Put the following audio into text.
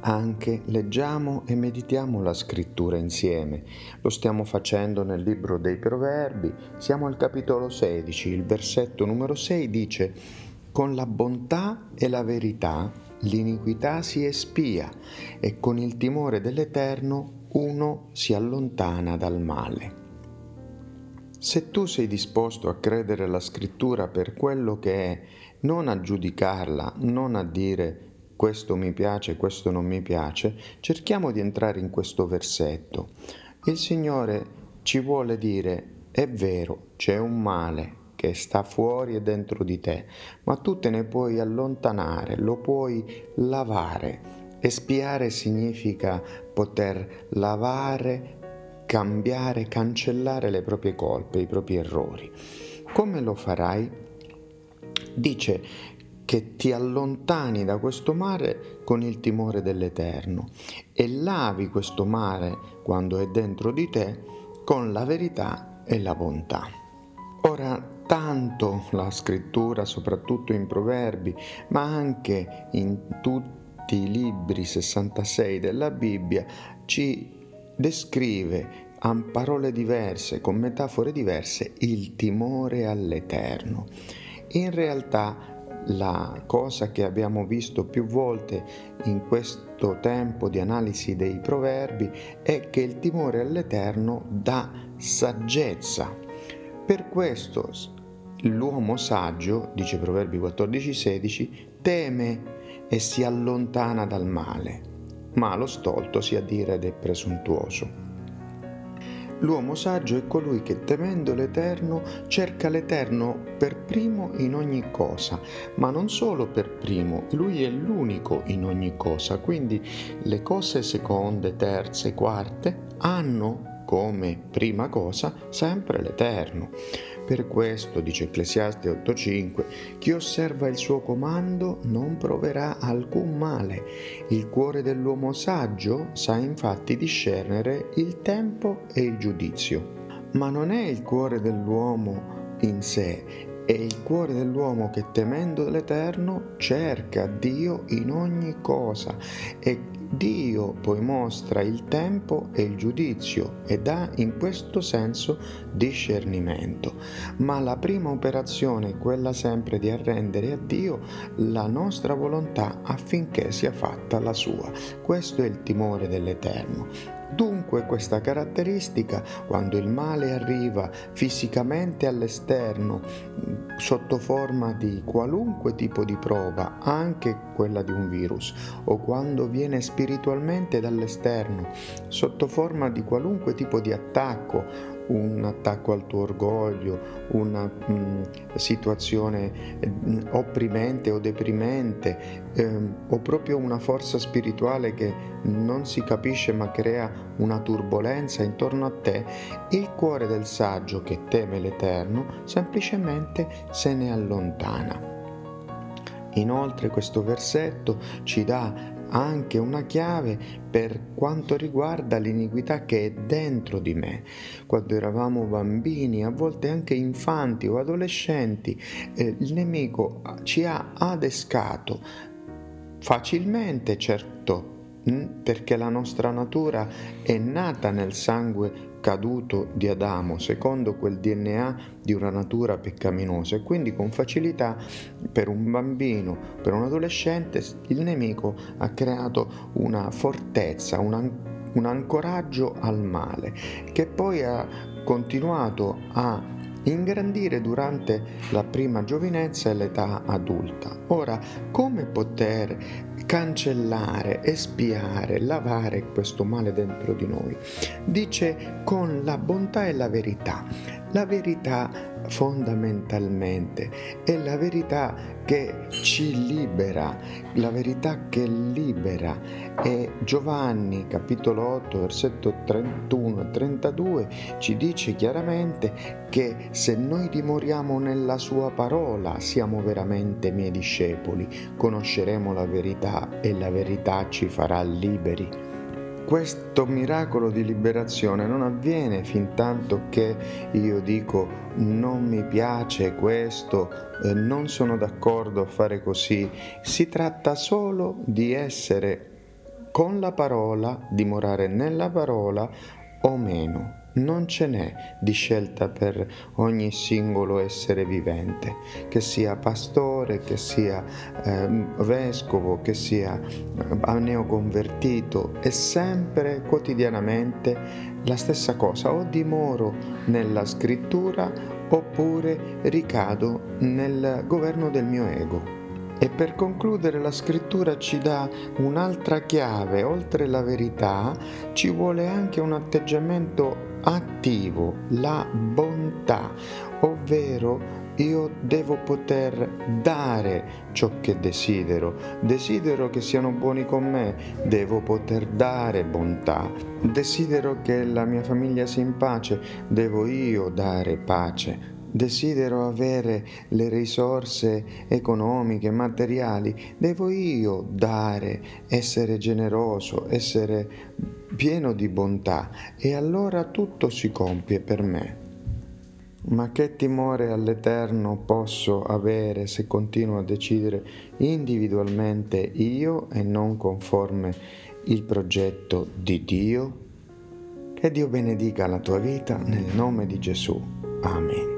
anche leggiamo e meditiamo la scrittura insieme. Lo stiamo facendo nel libro dei Proverbi. Siamo al capitolo 16. Il versetto numero 6 dice: Con la bontà e la verità l'iniquità si espia e con il timore dell'Eterno uno si allontana dal male. Se tu sei disposto a credere alla scrittura per quello che è, non a giudicarla, non a dire questo mi piace, questo non mi piace, cerchiamo di entrare in questo versetto. Il Signore ci vuole dire, è vero, c'è un male che sta fuori e dentro di te, ma tu te ne puoi allontanare, lo puoi lavare. Espiare significa poter lavare, cambiare, cancellare le proprie colpe, i propri errori. Come lo farai? Dice che ti allontani da questo mare con il timore dell'Eterno e lavi questo mare quando è dentro di te con la verità e la bontà. Ora, tanto la scrittura, soprattutto in Proverbi, ma anche in tutti i libri 66 della Bibbia, ci descrive a parole diverse, con metafore diverse, il timore all'Eterno. In realtà la cosa che abbiamo visto più volte in questo tempo di analisi dei proverbi è che il timore all'Eterno dà saggezza. Per questo l'uomo saggio, dice Proverbi 14:16, teme e si allontana dal male, ma lo stolto si addira ed è presuntuoso. L'uomo saggio è colui che temendo l'Eterno cerca l'Eterno per primo in ogni cosa, ma non solo per primo, lui è l'unico in ogni cosa, quindi le cose seconde, terze, quarte hanno come prima cosa sempre l'Eterno. Per questo, dice Ecclesiaste 8:5, chi osserva il suo comando non proverà alcun male. Il cuore dell'uomo saggio sa infatti discernere il tempo e il giudizio. Ma non è il cuore dell'uomo in sé, è il cuore dell'uomo che temendo l'Eterno cerca Dio in ogni cosa e Dio poi mostra il tempo e il giudizio e dà in questo senso discernimento. Ma la prima operazione è quella sempre di arrendere a Dio la nostra volontà affinché sia fatta la sua. Questo è il timore dell'Eterno. Dunque questa caratteristica, quando il male arriva fisicamente all'esterno, sotto forma di qualunque tipo di prova, anche quella di un virus, o quando viene spiritualmente dall'esterno, sotto forma di qualunque tipo di attacco, un attacco al tuo orgoglio, una mh, situazione opprimente o deprimente, ehm, o proprio una forza spirituale che non si capisce ma crea una turbolenza intorno a te, il cuore del saggio che teme l'Eterno semplicemente se ne allontana. Inoltre questo versetto ci dà anche una chiave per quanto riguarda l'iniquità che è dentro di me. Quando eravamo bambini, a volte anche infanti o adolescenti, eh, il nemico ci ha adescato facilmente, certo, mm, perché la nostra natura è nata nel sangue caduto di Adamo secondo quel DNA di una natura peccaminosa e quindi con facilità per un bambino, per un adolescente, il nemico ha creato una fortezza, un, un ancoraggio al male che poi ha continuato a ingrandire durante la prima giovinezza e l'età adulta. Ora, come poter cancellare, espiare, lavare questo male dentro di noi? Dice con la bontà e la verità. La verità fondamentalmente, è la verità che ci libera, la verità che libera. E Giovanni capitolo 8 versetto 31 e 32 ci dice chiaramente che se noi dimoriamo nella sua parola siamo veramente miei discepoli, conosceremo la verità e la verità ci farà liberi questo miracolo di liberazione non avviene fin tanto che io dico non mi piace questo, non sono d'accordo a fare così. Si tratta solo di essere con la parola, dimorare nella parola o meno non ce n'è di scelta per ogni singolo essere vivente, che sia pastore, che sia eh, vescovo, che sia eh, neoconvertito, è sempre quotidianamente la stessa cosa, o dimoro nella scrittura oppure ricado nel governo del mio ego. E per concludere la scrittura ci dà un'altra chiave, oltre la verità ci vuole anche un atteggiamento attivo, la bontà, ovvero io devo poter dare ciò che desidero. Desidero che siano buoni con me, devo poter dare bontà. Desidero che la mia famiglia sia in pace, devo io dare pace. Desidero avere le risorse economiche, materiali, devo io dare, essere generoso, essere pieno di bontà e allora tutto si compie per me. Ma che timore all'Eterno posso avere se continuo a decidere individualmente io e non conforme il progetto di Dio? Che Dio benedica la tua vita nel nome di Gesù. Amen.